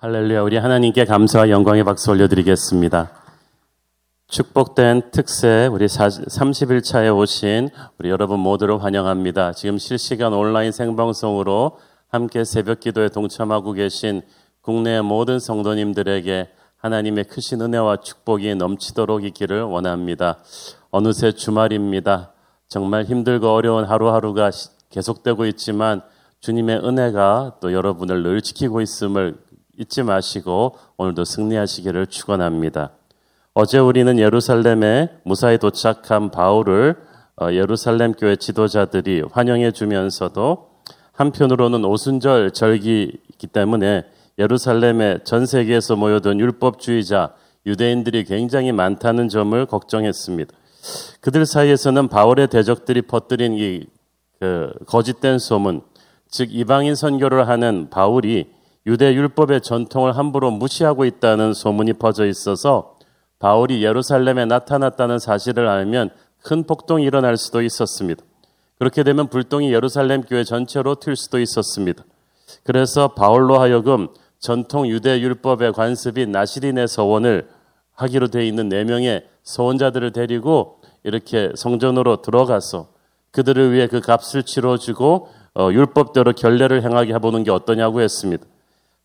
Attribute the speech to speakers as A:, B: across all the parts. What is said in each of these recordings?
A: 할렐루야. 우리 하나님께 감사와 영광의 박수 올려드리겠습니다. 축복된 특세 우리 30일차에 오신 우리 여러분 모두를 환영합니다. 지금 실시간 온라인 생방송으로 함께 새벽 기도에 동참하고 계신 국내 모든 성도님들에게 하나님의 크신 은혜와 축복이 넘치도록 있기를 원합니다. 어느새 주말입니다. 정말 힘들고 어려운 하루하루가 계속되고 있지만 주님의 은혜가 또 여러분을 늘 지키고 있음을 잊지 마시고 오늘도 승리하시기를 축원합니다. 어제 우리는 예루살렘에 무사히 도착한 바울을 어, 예루살렘 교회 지도자들이 환영해 주면서도 한편으로는 오순절 절기이기 때문에 예루살렘에 전 세계에서 모여든 율법주의자 유대인들이 굉장히 많다는 점을 걱정했습니다. 그들 사이에서는 바울의 대적들이 퍼뜨린 이 그 거짓된 소문, 즉 이방인 선교를 하는 바울이 유대 율법의 전통을 함부로 무시하고 있다는 소문이 퍼져 있어서 바울이 예루살렘에 나타났다는 사실을 알면 큰 폭동이 일어날 수도 있었습니다. 그렇게 되면 불똥이 예루살렘 교회 전체로 튈 수도 있었습니다. 그래서 바울로 하여금 전통 유대 율법의 관습인 나시린의 서원을 하기로 되어 있는 네 명의 서원자들을 데리고 이렇게 성전으로 들어가서 그들을 위해 그 값을 치러주고 어, 율법대로 결례를 행하게 해보는 게 어떠냐고 했습니다.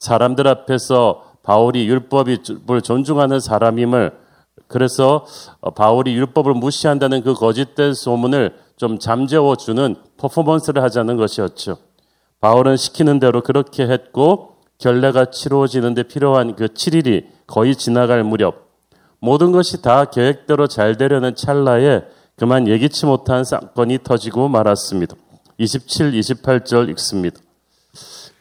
A: 사람들 앞에서 바울이 율법을 존중하는 사람임을 그래서 어, 바울이 율법을 무시한다는 그 거짓된 소문을 좀 잠재워 주는 퍼포먼스를 하자는 것이었죠. 바울은 시키는 대로 그렇게 했고 결례가 치루어지는데 필요한 그 7일이 거의 지나갈 무렵 모든 것이 다 계획대로 잘 되려는 찰나에 그만 예기치 못한 사건이 터지고 말았습니다. 27, 28절 읽습니다.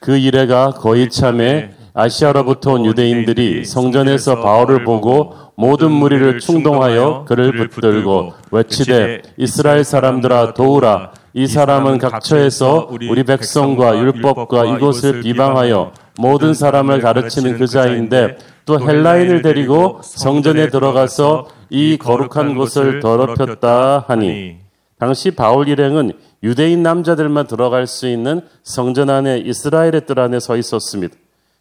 A: 그 이래가 거의 참에 아시아로부터 온 유대인들이 성전에서 바울을 보고 모든 무리를 충동하여 그를 붙들고 외치되 이스라엘 사람들아 도우라. 이 사람은 각처에서 우리 백성과 율법과 이곳을 비방하여 모든 사람을 가르치는 그 자인데 또 헬라인을 데리고 성전에 들어가서 이 거룩한 곳을 더럽혔다 하니. 당시 바울 일행은 유대인 남자들만 들어갈 수 있는 성전 안에 이스라엘의 뜰 안에 서 있었습니다.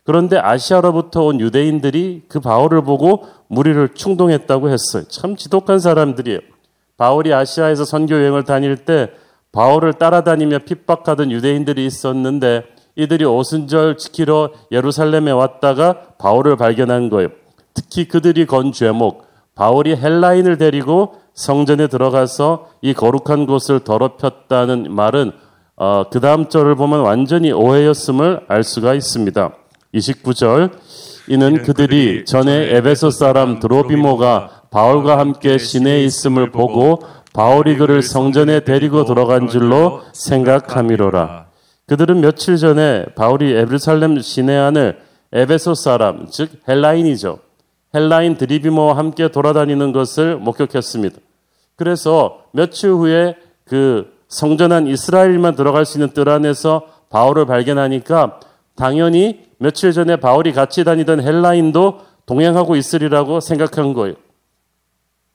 A: 그런데 아시아로부터 온 유대인들이 그 바울을 보고 무리를 충동했다고 했어요. 참 지독한 사람들이에요. 바울이 아시아에서 선교 여행을 다닐 때 바울을 따라다니며 핍박하던 유대인들이 있었는데 이들이 오순절 지키러 예루살렘에 왔다가 바울을 발견한 거예요. 특히 그들이 건 죄목, 바울이 헬라인을 데리고 성전에 들어가서 이 거룩한 곳을 더럽혔다는 말은 어, 그 다음 절을 보면 완전히 오해였음을 알 수가 있습니다. 29절 이는 그들이 전에 에베소 사람 드로비모가 바울과 함께 시내에 있음을 보고 바울이 그를 성전에 데리고 들어간 줄로 생각함이로라. 그들은 며칠 전에 바울이 에르살렘 시내 안을 에베소 사람, 즉 헬라인이죠. 헬라인 드리비모와 함께 돌아다니는 것을 목격했습니다. 그래서 며칠 후에 그 성전한 이스라엘만 들어갈 수 있는 뜰 안에서 바울을 발견하니까 당연히 며칠 전에 바울이 같이 다니던 헬라인도 동행하고 있으리라고 생각한 거예요.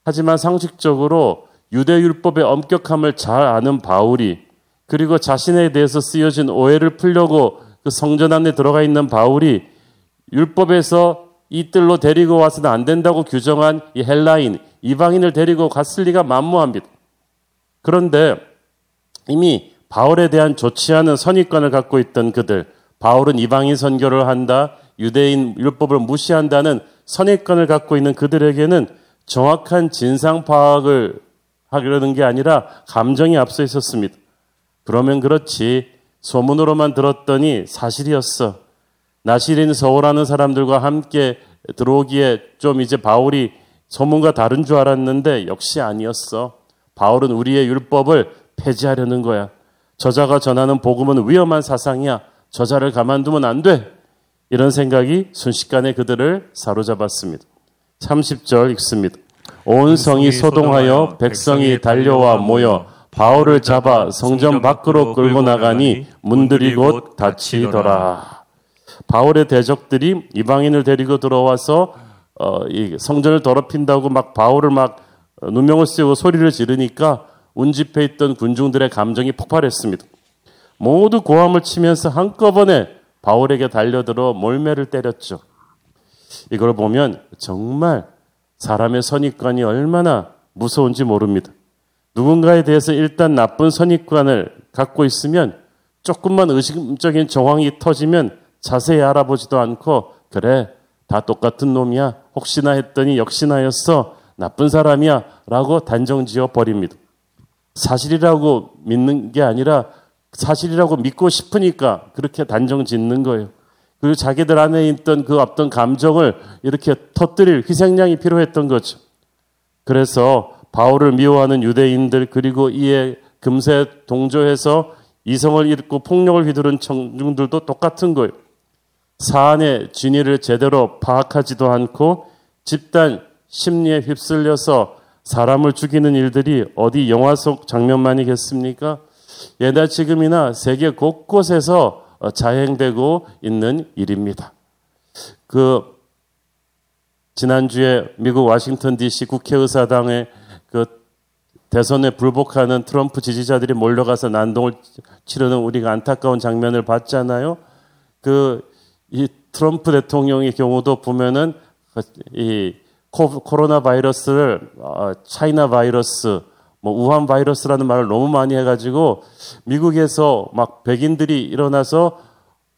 A: 하지만 상식적으로 유대율법의 엄격함을 잘 아는 바울이 그리고 자신에 대해서 쓰여진 오해를 풀려고 그 성전 안에 들어가 있는 바울이 율법에서 이 뜰로 데리고 와서는 안 된다고 규정한 이 헬라인, 이방인을 데리고 갔을 리가 만무합니다. 그런데 이미 바울에 대한 좋지 않은 선입관을 갖고 있던 그들, 바울은 이방인 선교를 한다, 유대인 율법을 무시한다는 선입관을 갖고 있는 그들에게는 정확한 진상 파악을 하려는 게 아니라 감정이 앞서 있었습니다. 그러면 그렇지 소문으로만 들었더니 사실이었어. 나시린 서울하는 사람들과 함께 들어오기에 좀 이제 바울이 소문과 다른 줄 알았는데 역시 아니었어. 바울은 우리의 율법을 폐지하려는 거야. 저자가 전하는 복음은 위험한 사상이야. 저자를 가만두면 안 돼. 이런 생각이 순식간에 그들을 사로잡았습니다. 30절 읽습니다. 온 성이 소동하여 백성이 달려와 모여 바울을 잡아 성전 밖으로 끌고 나가니 문들이 곧 닫히더라. 바울의 대적들이 이방인을 데리고 들어와서 어, 이 성전을 더럽힌다고 막 바울을 막 누명을 쓰고 소리를 지르니까 운집해 있던 군중들의 감정이 폭발했습니다. 모두 고함을 치면서 한꺼번에 바울에게 달려들어 몰매를 때렸죠. 이걸 보면 정말 사람의 선입관이 얼마나 무서운지 모릅니다. 누군가에 대해서 일단 나쁜 선입관을 갖고 있으면 조금만 의심적인 정황이 터지면 자세히 알아보지도 않고 그래 다 똑같은 놈이야 혹시나 했더니 역시나였어 나쁜 사람이야 라고 단정지어 버립니다. 사실이라고 믿는 게 아니라 사실이라고 믿고 싶으니까 그렇게 단정 짓는 거예요. 그리고 자기들 안에 있던 그 어떤 감정을 이렇게 터뜨릴 희생양이 필요했던 거죠. 그래서 바울을 미워하는 유대인들 그리고 이에 금세 동조해서 이성을 잃고 폭력을 휘두른 청중들도 똑같은 거예요. 사안의 진위를 제대로 파악하지도 않고 집단 심리에 휩쓸려서 사람을 죽이는 일들이 어디 영화 속 장면만이겠습니까? 예나 지금이나 세계 곳곳에서 자행되고 있는 일입니다. 그 지난주에 미국 워싱턴 DC 국회의사당에 그 대선에 불복하는 트럼프 지지자들이 몰려가서 난동을 치르는 우리가 안타까운 장면을 봤잖아요. 그 이 트럼프 대통령의 경우도 보면은 이 코로나 바이러스를 어, 차이나 바이러스 뭐 우한 바이러스라는 말을 너무 많이 해가지고 미국에서 막 백인들이 일어나서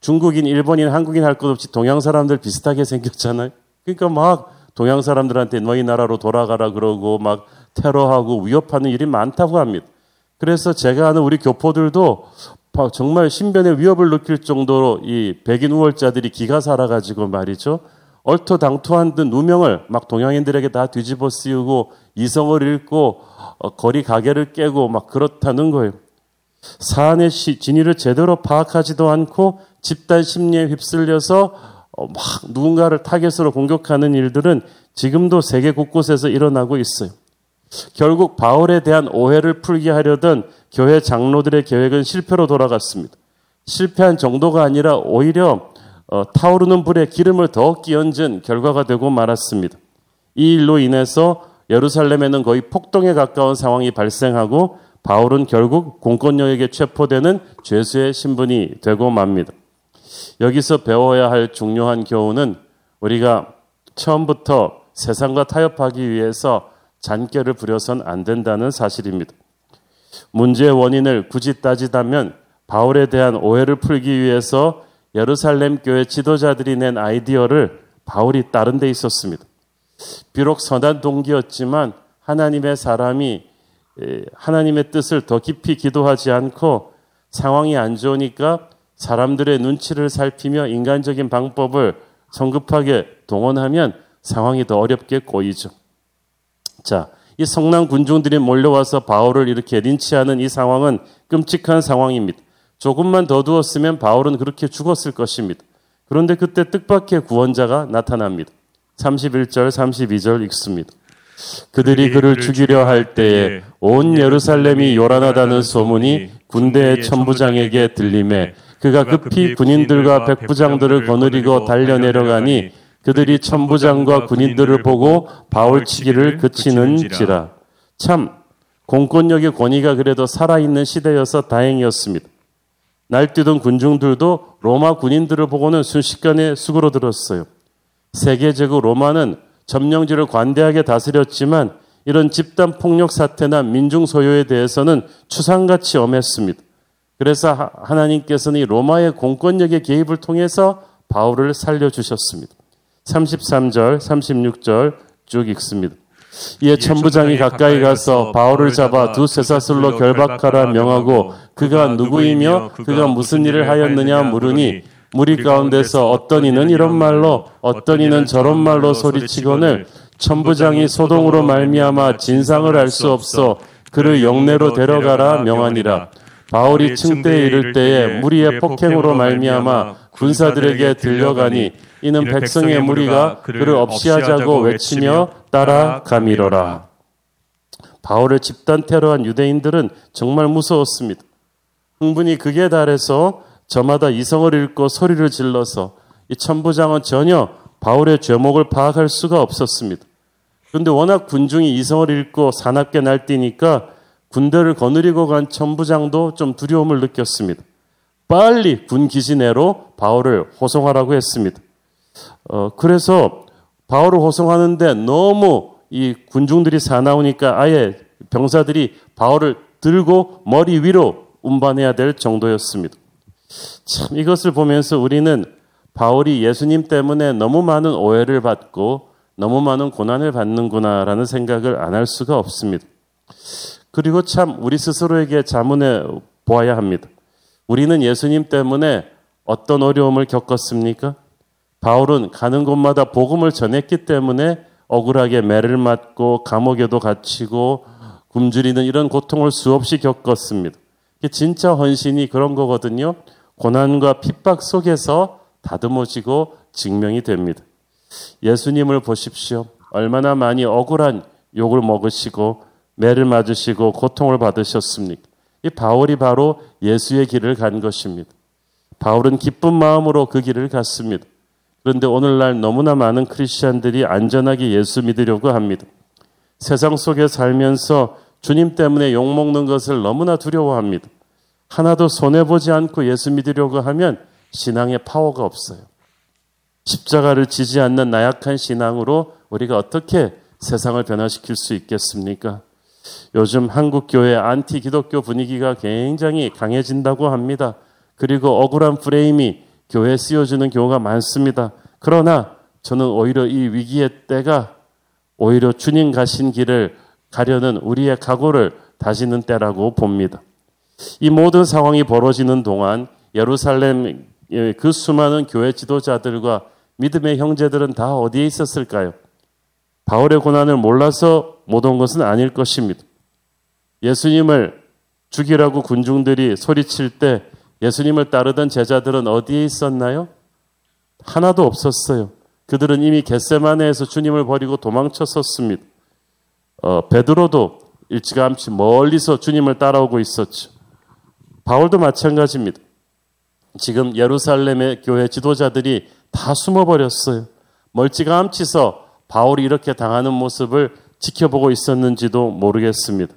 A: 중국인, 일본인, 한국인 할 것 없이 동양 사람들 비슷하게 생겼잖아요. 그러니까 막 동양 사람들한테 너희 나라로 돌아가라 그러고 막 테러하고 위협하는 일이 많다고 합니다. 그래서 제가 아는 우리 교포들도 정말 신변의 위협을 느낄 정도로 이 백인 우월자들이 기가 살아가지고 말이죠. 얼토당토한 듯 누명을 막 동양인들에게 다 뒤집어 씌우고 이성을 잃고 어, 거리 가게를 깨고 막 그렇다는 거예요. 사안의 진위를 제대로 파악하지도 않고 집단 심리에 휩쓸려서 어, 막 누군가를 타겟으로 공격하는 일들은 지금도 세계 곳곳에서 일어나고 있어요. 결국 바울에 대한 오해를 풀게 하려던 교회 장로들의 계획은 실패로 돌아갔습니다. 실패한 정도가 아니라 오히려 어, 타오르는 불에 기름을 더 끼얹은 결과가 되고 말았습니다. 이 일로 인해서 예루살렘에는 거의 폭동에 가까운 상황이 발생하고 바울은 결국 공권력에게 체포되는 죄수의 신분이 되고 맙니다. 여기서 배워야 할 중요한 교훈은 우리가 처음부터 세상과 타협하기 위해서 잔꾀를 부려선 안 된다는 사실입니다. 문제의 원인을 굳이 따지다면 바울에 대한 오해를 풀기 위해서 예루살렘 교회 지도자들이 낸 아이디어를 바울이 따른 데 있었습니다. 비록 선한 동기였지만 하나님의 사람이 하나님의 뜻을 더 깊이 기도하지 않고 상황이 안 좋으니까 사람들의 눈치를 살피며 인간적인 방법을 성급하게 동원하면 상황이 더 어렵게 꼬이죠. 자, 이 성난 군중들이 몰려와서 바울을 이렇게 린치하는 이 상황은 끔찍한 상황입니다. 조금만 더 두었으면 바울은 그렇게 죽었을 것입니다. 그런데 그때 뜻밖의 구원자가 나타납니다. 31절, 32절 읽습니다. 그들이 그를 죽이려 할 때에 온 예루살렘이 요란하다는 소문이 군대의 천부장에게 들림에 그가 급히 군인들과 백부장들을 거느리고 달려 내려가니 그들이 천부장과 군인들을 보고 바울치기를 그치는지라. 참 공권력의 권위가 그래도 살아있는 시대여서 다행이었습니다. 날뛰던 군중들도 로마 군인들을 보고는 순식간에 수그러들었어요. 세계적으로 로마는 점령지를 관대하게 다스렸지만 이런 집단 폭력 사태나 민중 소요에 대해서는 추상같이 엄했습니다. 그래서 하나님께서는 이 로마의 공권력의 개입을 통해서 바울을 살려주셨습니다. 33절, 36절 쭉 읽습니다. 이에 천부장이 가까이 가서 바울을 잡아 두 쇠사슬로 결박하라 명하고 그가 누구이며 그가 무슨 일을 하였느냐 물으니 무리 가운데서 어떤 이는 이런 말로 어떤 이는 저런 말로 소리치거늘 천부장이 소동으로 말미암아 진상을 알 수 없어 그를 영내로 데려가라 명하니라 바울이 층대에 이를 때에 무리의 폭행으로 말미암아 군사들에게 들려가니 이는 백성의 무리가 그를 없이 하자고 외치며 따라가미러라. 바울을 집단 테러한 유대인들은 정말 무서웠습니다. 흥분이 극에 달해서 저마다 이성을 읽고 소리를 질러서 이 천부장은 전혀 바울의 죄목을 파악할 수가 없었습니다. 그런데 워낙 군중이 이성을 읽고 사납게 날뛰니까 군대를 거느리고 간 천부장도 좀 두려움을 느꼈습니다. 빨리 군 기지 내로 바울을 호송하라고 했습니다. 어, 그래서 바울을 호송하는데 너무 이 군중들이 사나우니까 아예 병사들이 바울을 들고 머리 위로 운반해야 될 정도였습니다. 참 이것을 보면서 우리는 바울이 예수님 때문에 너무 많은 오해를 받고 너무 많은 고난을 받는구나라는 생각을 안 할 수가 없습니다. 그리고 참 우리 스스로에게 자문해 보아야 합니다. 우리는 예수님 때문에 어떤 어려움을 겪었습니까? 바울은 가는 곳마다 복음을 전했기 때문에 억울하게 매를 맞고 감옥에도 갇히고 굶주리는 이런 고통을 수없이 겪었습니다. 진짜 헌신이 그런 거거든요. 고난과 핍박 속에서 다듬어지고 증명이 됩니다. 예수님을 보십시오. 얼마나 많이 억울한 욕을 먹으시고 매를 맞으시고 고통을 받으셨습니까? 이 바울이 바로 예수의 길을 간 것입니다. 바울은 기쁜 마음으로 그 길을 갔습니다. 그런데 오늘날 너무나 많은 크리스천들이 안전하게 예수 믿으려고 합니다. 세상 속에 살면서 주님 때문에 욕먹는 것을 너무나 두려워합니다. 하나도 손해보지 않고 예수 믿으려고 하면 신앙에 파워가 없어요. 십자가를 지지 않는 나약한 신앙으로 우리가 어떻게 세상을 변화시킬 수 있겠습니까? 요즘 한국 교회 안티 기독교 분위기가 굉장히 강해진다고 합니다. 그리고 억울한 프레임이 교회에 씌워주는 경우가 많습니다. 그러나 저는 오히려 이 위기의 때가 오히려 주님 가신 길을 가려는 우리의 각오를 다지는 때라고 봅니다. 이 모든 상황이 벌어지는 동안 예루살렘 그 수많은 교회 지도자들과 믿음의 형제들은 다 어디에 있었을까요? 바울의 고난을 몰라서 못 온 것은 아닐 것입니다. 예수님을 죽이라고 군중들이 소리칠 때 예수님을 따르던 제자들은 어디에 있었나요? 하나도 없었어요. 그들은 이미 겟세마네에서 주님을 버리고 도망쳤었습니다. 어, 베드로도 일찌감치 멀리서 주님을 따라오고 있었죠. 바울도 마찬가지입니다. 지금 예루살렘의 교회 지도자들이 다 숨어버렸어요. 멀찌감치서 바울이 이렇게 당하는 모습을 지켜보고 있었는지도 모르겠습니다.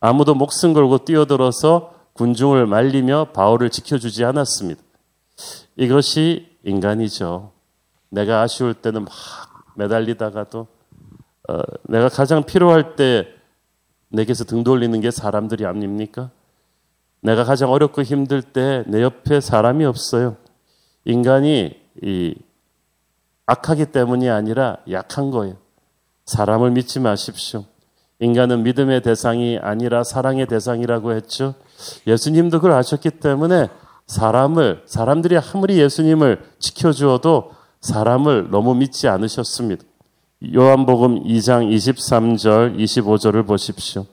A: 아무도 목숨 걸고 뛰어들어서 군중을 말리며 바울을 지켜주지 않았습니다. 이것이 인간이죠. 내가 아쉬울 때는 막 매달리다가도 어, 내가 가장 필요할 때 내게서 등 돌리는 게 사람들이 아닙니까? 내가 가장 어렵고 힘들 때 내 옆에 사람이 없어요. 인간이 이 악하기 때문이 아니라 약한 거예요. 사람을 믿지 마십시오. 인간은 믿음의 대상이 아니라 사랑의 대상이라고 했죠. 예수님도 그걸 아셨기 때문에 사람을 사람들이 아무리 예수님을 지켜주어도 사람을 너무 믿지 않으셨습니다. 요한복음 2장 23절 25절을 보십시오.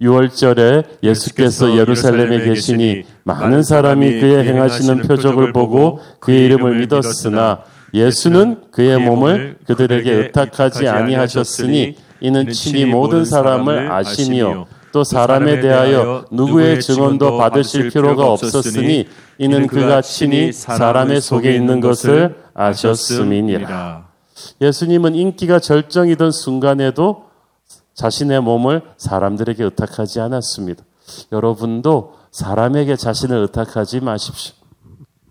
A: 6월절에 예수께서 예루살렘에 계시니 많은 사람이 그의 행하시는 표적을 보고 그의 이름을 믿었으나 예수는 그의 몸을 그들에게 의탁하지 아니하셨으니 이는 친히 모든 사람을 아시며 또 사람에 대하여 누구의 증언도 받으실 필요가 없었으니 이는 그가 친히 사람의 속에 있는 것을 아셨음이니라. 예수님은 인기가 절정이던 순간에도 자신의 몸을 사람들에게 의탁하지 않았습니다. 여러분도 사람에게 자신을 의탁하지 마십시오.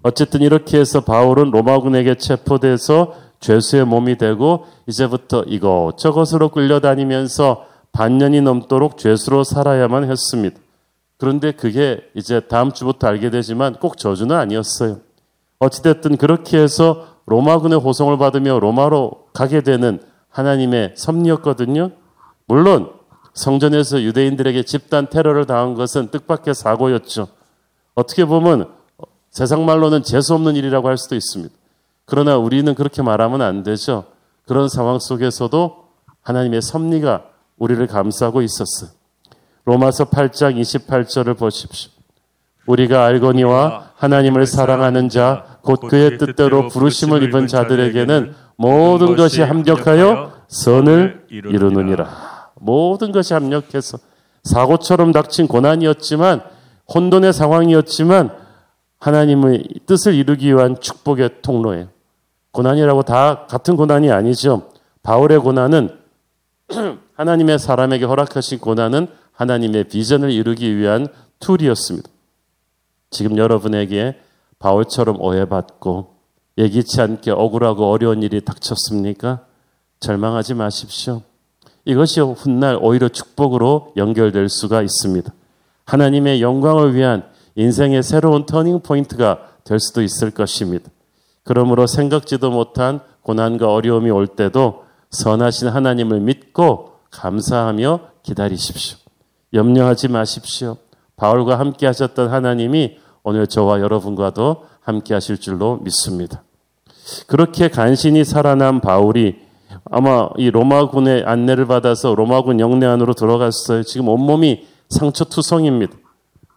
A: 어쨌든 이렇게 해서 바울은 로마군에게 체포돼서 죄수의 몸이 되고 이제부터 이것저것으로 끌려다니면서 반년이 넘도록 죄수로 살아야만 했습니다. 그런데 그게 이제 다음 주부터 알게 되지만 꼭 저주는 아니었어요. 어찌됐든 그렇게 해서 로마군의 호송을 받으며 로마로 가게 되는 하나님의 섭리였거든요. 물론 성전에서 유대인들에게 집단 테러를 당한 것은 뜻밖의 사고였죠. 어떻게 보면 세상 말로는 재수 없는 일이라고 할 수도 있습니다. 그러나 우리는 그렇게 말하면 안 되죠. 그런 상황 속에서도 하나님의 섭리가 우리를 감싸고 있었어요. 로마서 8장 28절을 보십시오. 우리가 알거니와 하나님을 사랑하는 자, 곧 그의 뜻대로 부르심을 입은 자들에게는 모든 것이 합력하여 선을 이루느니라. 모든 것이 합력해서 사고처럼 닥친 고난이었지만 혼돈의 상황이었지만 하나님의 뜻을 이루기 위한 축복의 통로예요. 고난이라고 다 같은 고난이 아니죠. 바울의 고난은 하나님의 사람에게 허락하신 고난은 하나님의 비전을 이루기 위한 툴이었습니다. 지금 여러분에게 바울처럼 오해받고 예기치 않게 억울하고 어려운 일이 닥쳤습니까? 절망하지 마십시오. 이것이 훗날 오히려 축복으로 연결될 수가 있습니다. 하나님의 영광을 위한 인생의 새로운 터닝 포인트가 될 수도 있을 것입니다. 그러므로 생각지도 못한 고난과 어려움이 올 때도 선하신 하나님을 믿고 감사하며 기다리십시오. 염려하지 마십시오. 바울과 함께 하셨던 하나님이 오늘 저와 여러분과도 함께 하실 줄로 믿습니다. 그렇게 간신히 살아난 바울이 아마 이 로마군의 안내를 받아서 로마군 영내 안으로 들어갔어요. 지금 온몸이 상처투성입니다.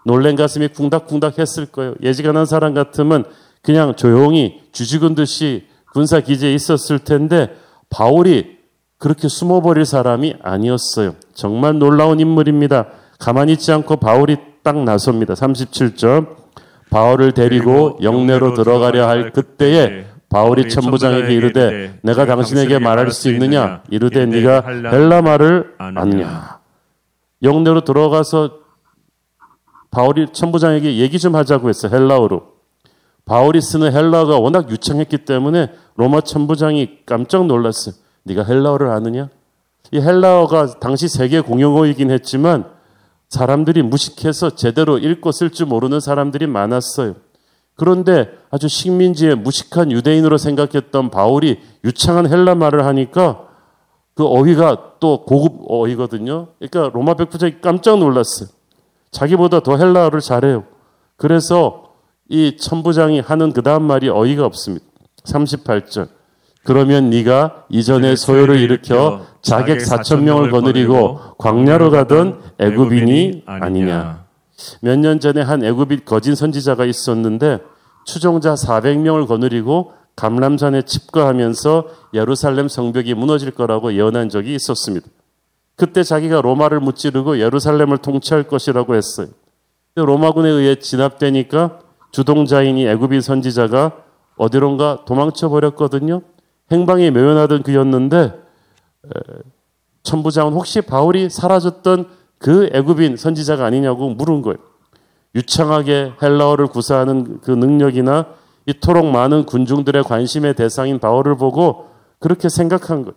A: 놀란 가슴이 쿵닥쿵닥 했을 거예요. 예지간한 사람 같으면 그냥 조용히 주지군 듯이 군사 기지에 있었을 텐데 바울이 그렇게 숨어버릴 사람이 아니었어요. 정말 놀라운 인물입니다. 가만히 있지 않고 바울이 딱 나섭니다. 37절. 바울을 데리고 영내로 들어가려 할 그때에 바울이 천부장에게 이르되 내가 당신에게 말할 수 있느냐 이르되 네가 헬라 말을 아느냐 영내로 들어가서 바울이 천부장에게 얘기 좀 하자고 했어 헬라어로 바울이 쓰는 헬라어가 워낙 유창했기 때문에 로마 천부장이 깜짝 놀랐어요. 네가 헬라어를 아느냐? 이 헬라어가 당시 세계 공용어이긴 했지만 사람들이 무식해서 제대로 읽고 쓸 줄 모르는 사람들이 많았어요. 그런데 아주 식민지의 무식한 유대인으로 생각했던 바울이 유창한 헬라 말을 하니까 그 어휘가 또 고급 어휘거든요. 그러니까 로마 백부장이 깜짝 놀랐어요. 자기보다 더 헬라어를 잘해요. 그래서 이 천부장이 하는 그 다음 말이 어이가 없습니다. 38절. 그러면 네가 이전에 소요를 일으켜 자객 4천 명을 거느리고 광야로 가던 애굽인이 아니냐. 몇 년 전에 한 애굽인 거진 선지자가 있었는데 추종자 400명을 거느리고 감람산에 칩거하면서 예루살렘 성벽이 무너질 거라고 예언한 적이 있었습니다. 그때 자기가 로마를 무찌르고 예루살렘을 통치할 것이라고 했어요. 로마군에 의해 진압되니까 주동자인이 애굽인 선지자가 어디론가 도망쳐 버렸거든요. 행방이 묘연하던 그였는데 천부장은 혹시 바울이 사라졌던 그 애굽인 선지자가 아니냐고 물은 거예요. 유창하게 헬라어를 구사하는 그 능력이나 이토록 많은 군중들의 관심의 대상인 바울을 보고 그렇게 생각한 거예요.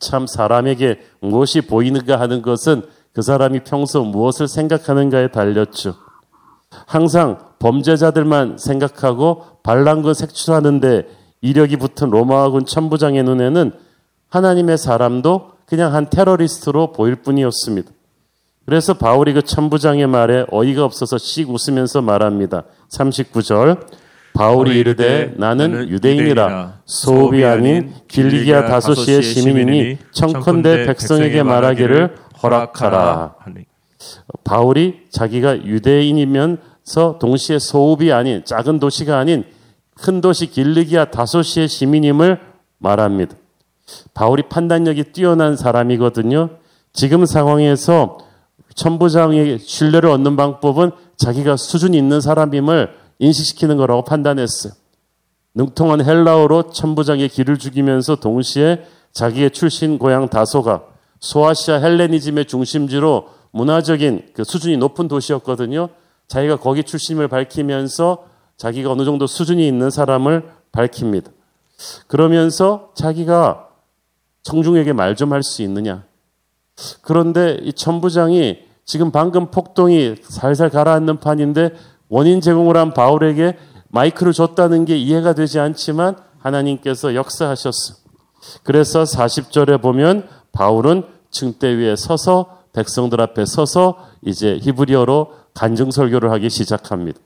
A: 참 사람에게 무엇이 보이는가 하는 것은 그 사람이 평소 무엇을 생각하는가에 달렸죠. 항상 범죄자들만 생각하고 반란거 색출하는데 이력이 붙은 로마군 천부장의 눈에는 하나님의 사람도 그냥 한 테러리스트로 보일 뿐이었습니다. 그래서 바울이 그 천부장의 말에 어이가 없어서 씩 웃으면서 말합니다. 39절. 바울이 이르되 나는 유대인이라 소업이 아닌 길리기아 다소시의 시민이니 청컨대 백성에게 말하기를 허락하라. 바울이 자기가 유대인이면 서 동시에 소읍이 아닌 작은 도시가 아닌 큰 도시 길르기아 다소시의 시민임을 말합니다. 바울이 판단력이 뛰어난 사람이거든요. 지금 상황에서 천부장의 신뢰를 얻는 방법은 자기가 수준이 있는 사람임을 인식시키는 거라고 판단했어요. 능통한 헬라어로 천부장의 길을 죽이면서 동시에 자기의 출신 고향 다소가 소아시아 헬레니즘의 중심지로 문화적인 그 수준이 높은 도시였거든요. 자기가 거기 출신을 밝히면서 자기가 어느 정도 수준이 있는 사람을 밝힙니다. 그러면서 자기가 청중에게 말 좀 할 수 있느냐. 그런데 이 천부장이 지금 방금 폭동이 살살 가라앉는 판인데 원인 제공을 한 바울에게 마이크를 줬다는 게 이해가 되지 않지만 하나님께서 역사하셨어. 그래서 40절에 보면 바울은 층대 위에 서서 백성들 앞에 서서 이제 히브리어로 간증 설교를 하기 시작합니다.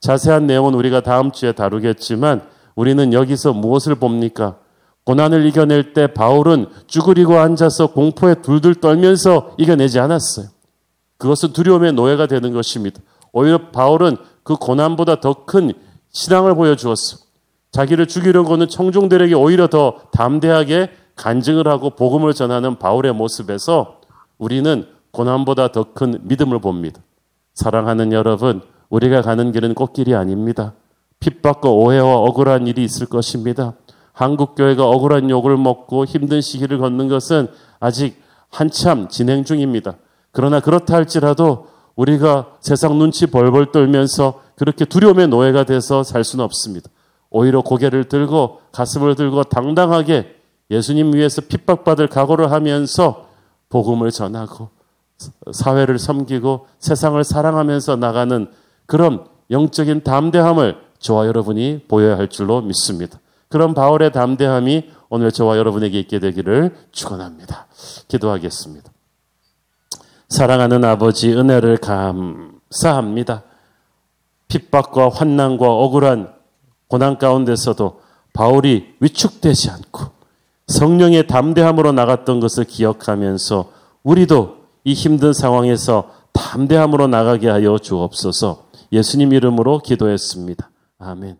A: 자세한 내용은 우리가 다음 주에 다루겠지만 우리는 여기서 무엇을 봅니까? 고난을 이겨낼 때 바울은 쭈그리고 앉아서 공포에 둘둘 떨면서 이겨내지 않았어요. 그것은 두려움의 노예가 되는 것입니다. 오히려 바울은 그 고난보다 더 큰 신앙을 보여주었어. 자기를 죽이려고는 청중들에게 오히려 더 담대하게 간증을 하고 복음을 전하는 바울의 모습에서 우리는 고난보다 더 큰 믿음을 봅니다. 사랑하는 여러분, 우리가 가는 길은 꽃길이 아닙니다. 핍박과 오해와 억울한 일이 있을 것입니다. 한국 교회가 억울한 욕을 먹고 힘든 시기를 걷는 것은 아직 한참 진행 중입니다. 그러나 그렇다 할지라도 우리가 세상 눈치 벌벌 떨면서 그렇게 두려움의 노예가 돼서 살 수는 없습니다. 오히려 고개를 들고 가슴을 들고 당당하게 예수님 위해서 핍박받을 각오를 하면서 복음을 전하고 사회를 섬기고 세상을 사랑하면서 나가는 그런 영적인 담대함을 저와 여러분이 보여야 할 줄로 믿습니다. 그런 바울의 담대함이 오늘 저와 여러분에게 있게 되기를 축원합니다. 기도하겠습니다. 사랑하는 아버지 은혜를 감사합니다. 핍박과 환난과 억울한 고난 가운데서도 바울이 위축되지 않고 성령의 담대함으로 나갔던 것을 기억하면서 우리도 이 힘든 상황에서 담대함으로 나가게 하여 주옵소서 예수님 이름으로 기도했습니다. 아멘.